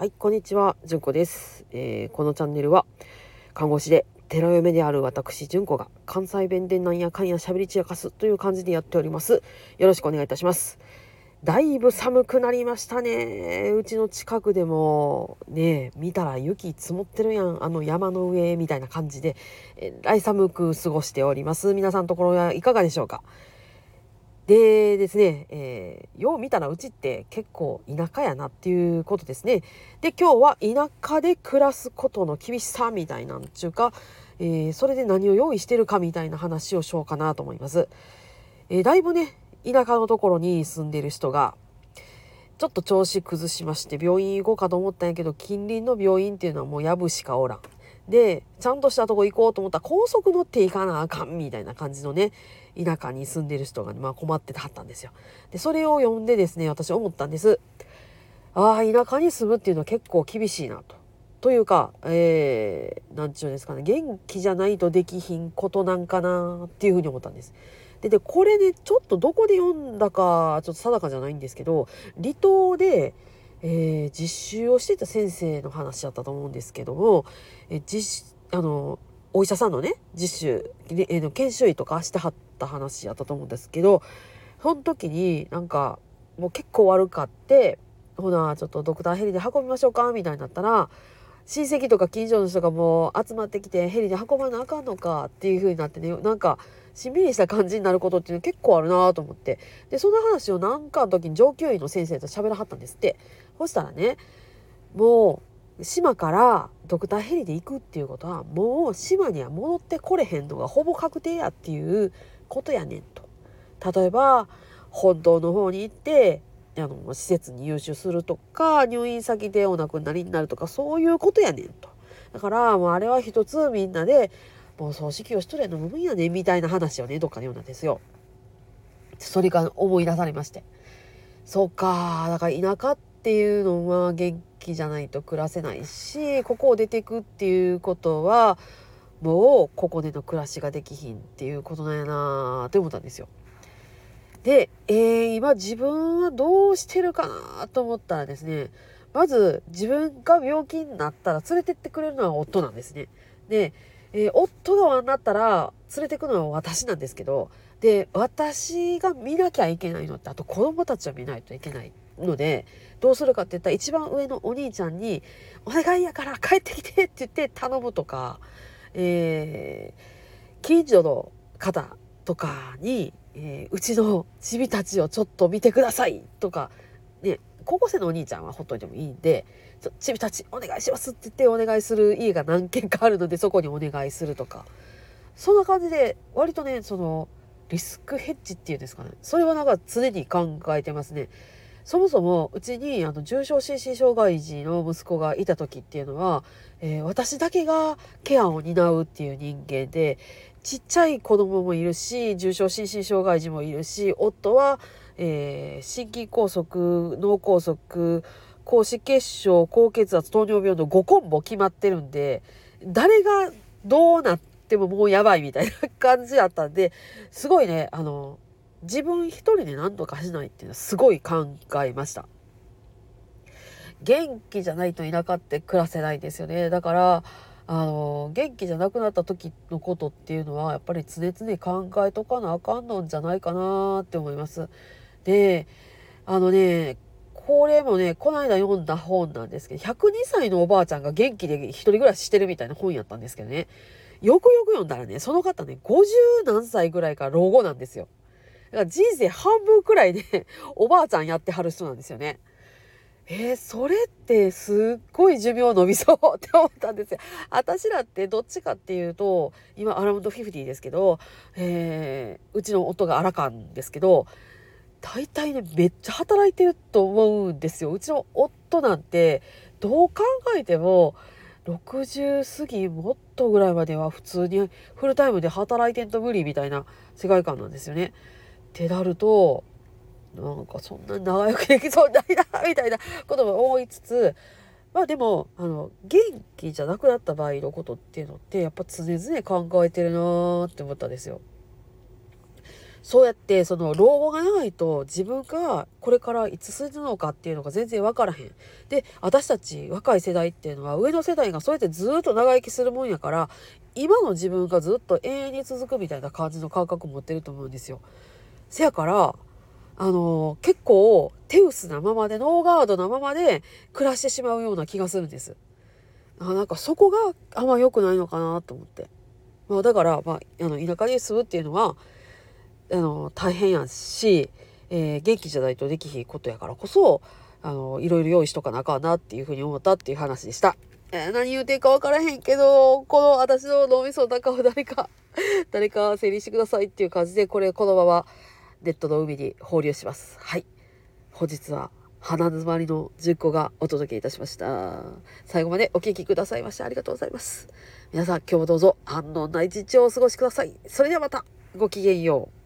はい、こんにちは、じゅんこです、えーこのチャンネルは看護師で寺嫁である私じゅんこが関西弁でなんやかんや喋り散らかすという感じでやっております。よろしくお願いいたします。だいぶ寒くなりましたね。うちの近くでもね、見たら雪積もってるやん。あの山の上みたいな感じで、えらい寒く過ごしております。皆さんところはいかがでしょうか？でですね、えーよう見たらうちって結構田舎やなっていうことですね。で今日は田舎で暮らすことの厳しさみたいなんちゅうか、えーそれで何を用意してるかみたいな話をしようかなと思います。えーだいぶね田舎のところに住んでる人がちょっと調子崩しまして病院行こうかと思ったんやけど近隣の病院っていうのはもうやぶしかおらん。でちゃんとしたとこ行こうと思ったら高速乗って行かなあかんみたいな感じのね田舎に住んでる人が、まあ、困ってはったんですよ。でそれを読んでですね私思ったんです。ああ田舎に住むっていうのは結構厳しいなと。というか、えー、なんちゅうんですかね元気じゃないとできひんことなんかなっていうふうに思ったんです。ででこれねちょっとどこで読んだかちょっと定かじゃないんですけど離島で、えー実習をしてた先生の話だったと思うんですけども、えー実あのお医者さんのね実習、えー研修医とかしてはった話やったと思うんですけどその時になんかもう結構悪かってほなちょっとドクターヘリで運びましょうかみたいになったら親戚とか近所の人がもう集まってきてヘリで運ばなあかんのかっていう風になってねなんかしんびりした感じになることっていうの結構あるなと思って。でその話を何かの時に上級医の先生と喋らはったんですって。そしたらねもう島からドクターヘリで行くっていうことはもう島には戻ってこれへんのがほぼ確定やっていうことやねんと。例えば本島の方に行ってあの施設に入手するとか入院先でお亡くなりになるとかそういうことやねんと。だからもうあれは一つみんなでもう葬式をしとれの部分やねんみたいな話をねどっかで読んだんですよ。それが思い出されまして。そうかだから田舎ってっていうのは元気じゃないと暮らせないしここを出ていくっていうことはもうここでの暮らしができひんっていうことなんやなって思ったんですよ。で、えー今自分はどうしてるかなと思ったらですねまず自分が病気になったら連れてってくれるのは夫なんですね。で、えー夫が悪になったら連れてくのは私なんですけどで私が見なきゃいけないのってあと子供たちは見ないといけないのでどうするかって言ったら一番上のお兄ちゃんに「お願いやから帰ってきて」って言って頼むとか、えー近所の方とかに、えーうちのチビたちをちょっと見てくださいとかね高校生のお兄ちゃんはほっといてもいいんで「チビたちお願いします」って言ってお願いする家が何軒かあるのでそこにお願いするとかそんな感じで割とねそのリスクヘッジっていうんですかねそれはなんか常に考えてますね。そもそもうちにあの重症心身障害児の息子がいた時っていうのは、えー私だけがケアを担うっていう人間でちっちゃい子供もいるし重症心身障害児もいるし夫は、えー心筋梗塞脳梗塞高脂血症高血圧糖尿病の5コンボ決まってるんで誰がどうなってももうやばいみたいな感じだったんですごいねあの自分一人で何とかしないっていうのはすごい考えました。元気じゃないと田舎って暮らせないですよね。だからあの元気じゃなくなった時のことっていうのはやっぱり常々考えとかなあかんのんじゃないかなって思います。であのねこれもねこの間読んだ本なんですけど102歳のおばあちゃんが元気で一人暮らししてるみたいな本やったんですけどねよくよく読んだらねその方ね50何歳ぐらいから老後なんですよ。だから人生半分くらいで おばあちゃんやってはる人なんですよね。えー、それってすっごい寿命伸びそうって思ったんですよ。私らってどっちかっていうと今アラウンド50ですけど、えーうちの夫がアラカンですけど大体ねめっちゃ働いてると思うんですよ。うちの夫なんてどう考えても60過ぎもっとぐらいまでは普通にフルタイムで働いてんと無理みたいな世界観なんですよね。ってなるとなんかそんなに長生きできそうにないなみたいなことも思いつつまあでもあの元気じゃなくなった場合のことっていうのってやっぱ常々考えてるなーって思ったんですよ。そうやってその老後が長いと自分がこれからいつするのかっていうのが全然分からへん。で私たち若い世代っていうのは上の世代がそうやってずっと長生きするもんやから今の自分がずっと永遠に続くみたいな感じの感覚を持ってると思うんですよ。せやからあの結構手薄なままでノーガードなままで暮らしてしまうような気がするんです。あなんかそこがあんま良くないのかなと思って。まあ、だから、まあ、あの田舎に住むっていうのはあの大変やし、えー、元気じゃないとできひんことやからこそあのいろいろ用意しとかなあかんなっていうふうに思ったっていう話でした。えー、何言うていいか分からへんけどこの私の脳みその中を誰か誰か整理してくださいっていう感じでこれこのままネットの海に放流します。はい本日は花詰まりの10個がお届けいたしました。最後までお聴きくださいましてありがとうございます。皆さん今日もどうぞ安穏な一日をお過ごしください。それではまたごきげんよう。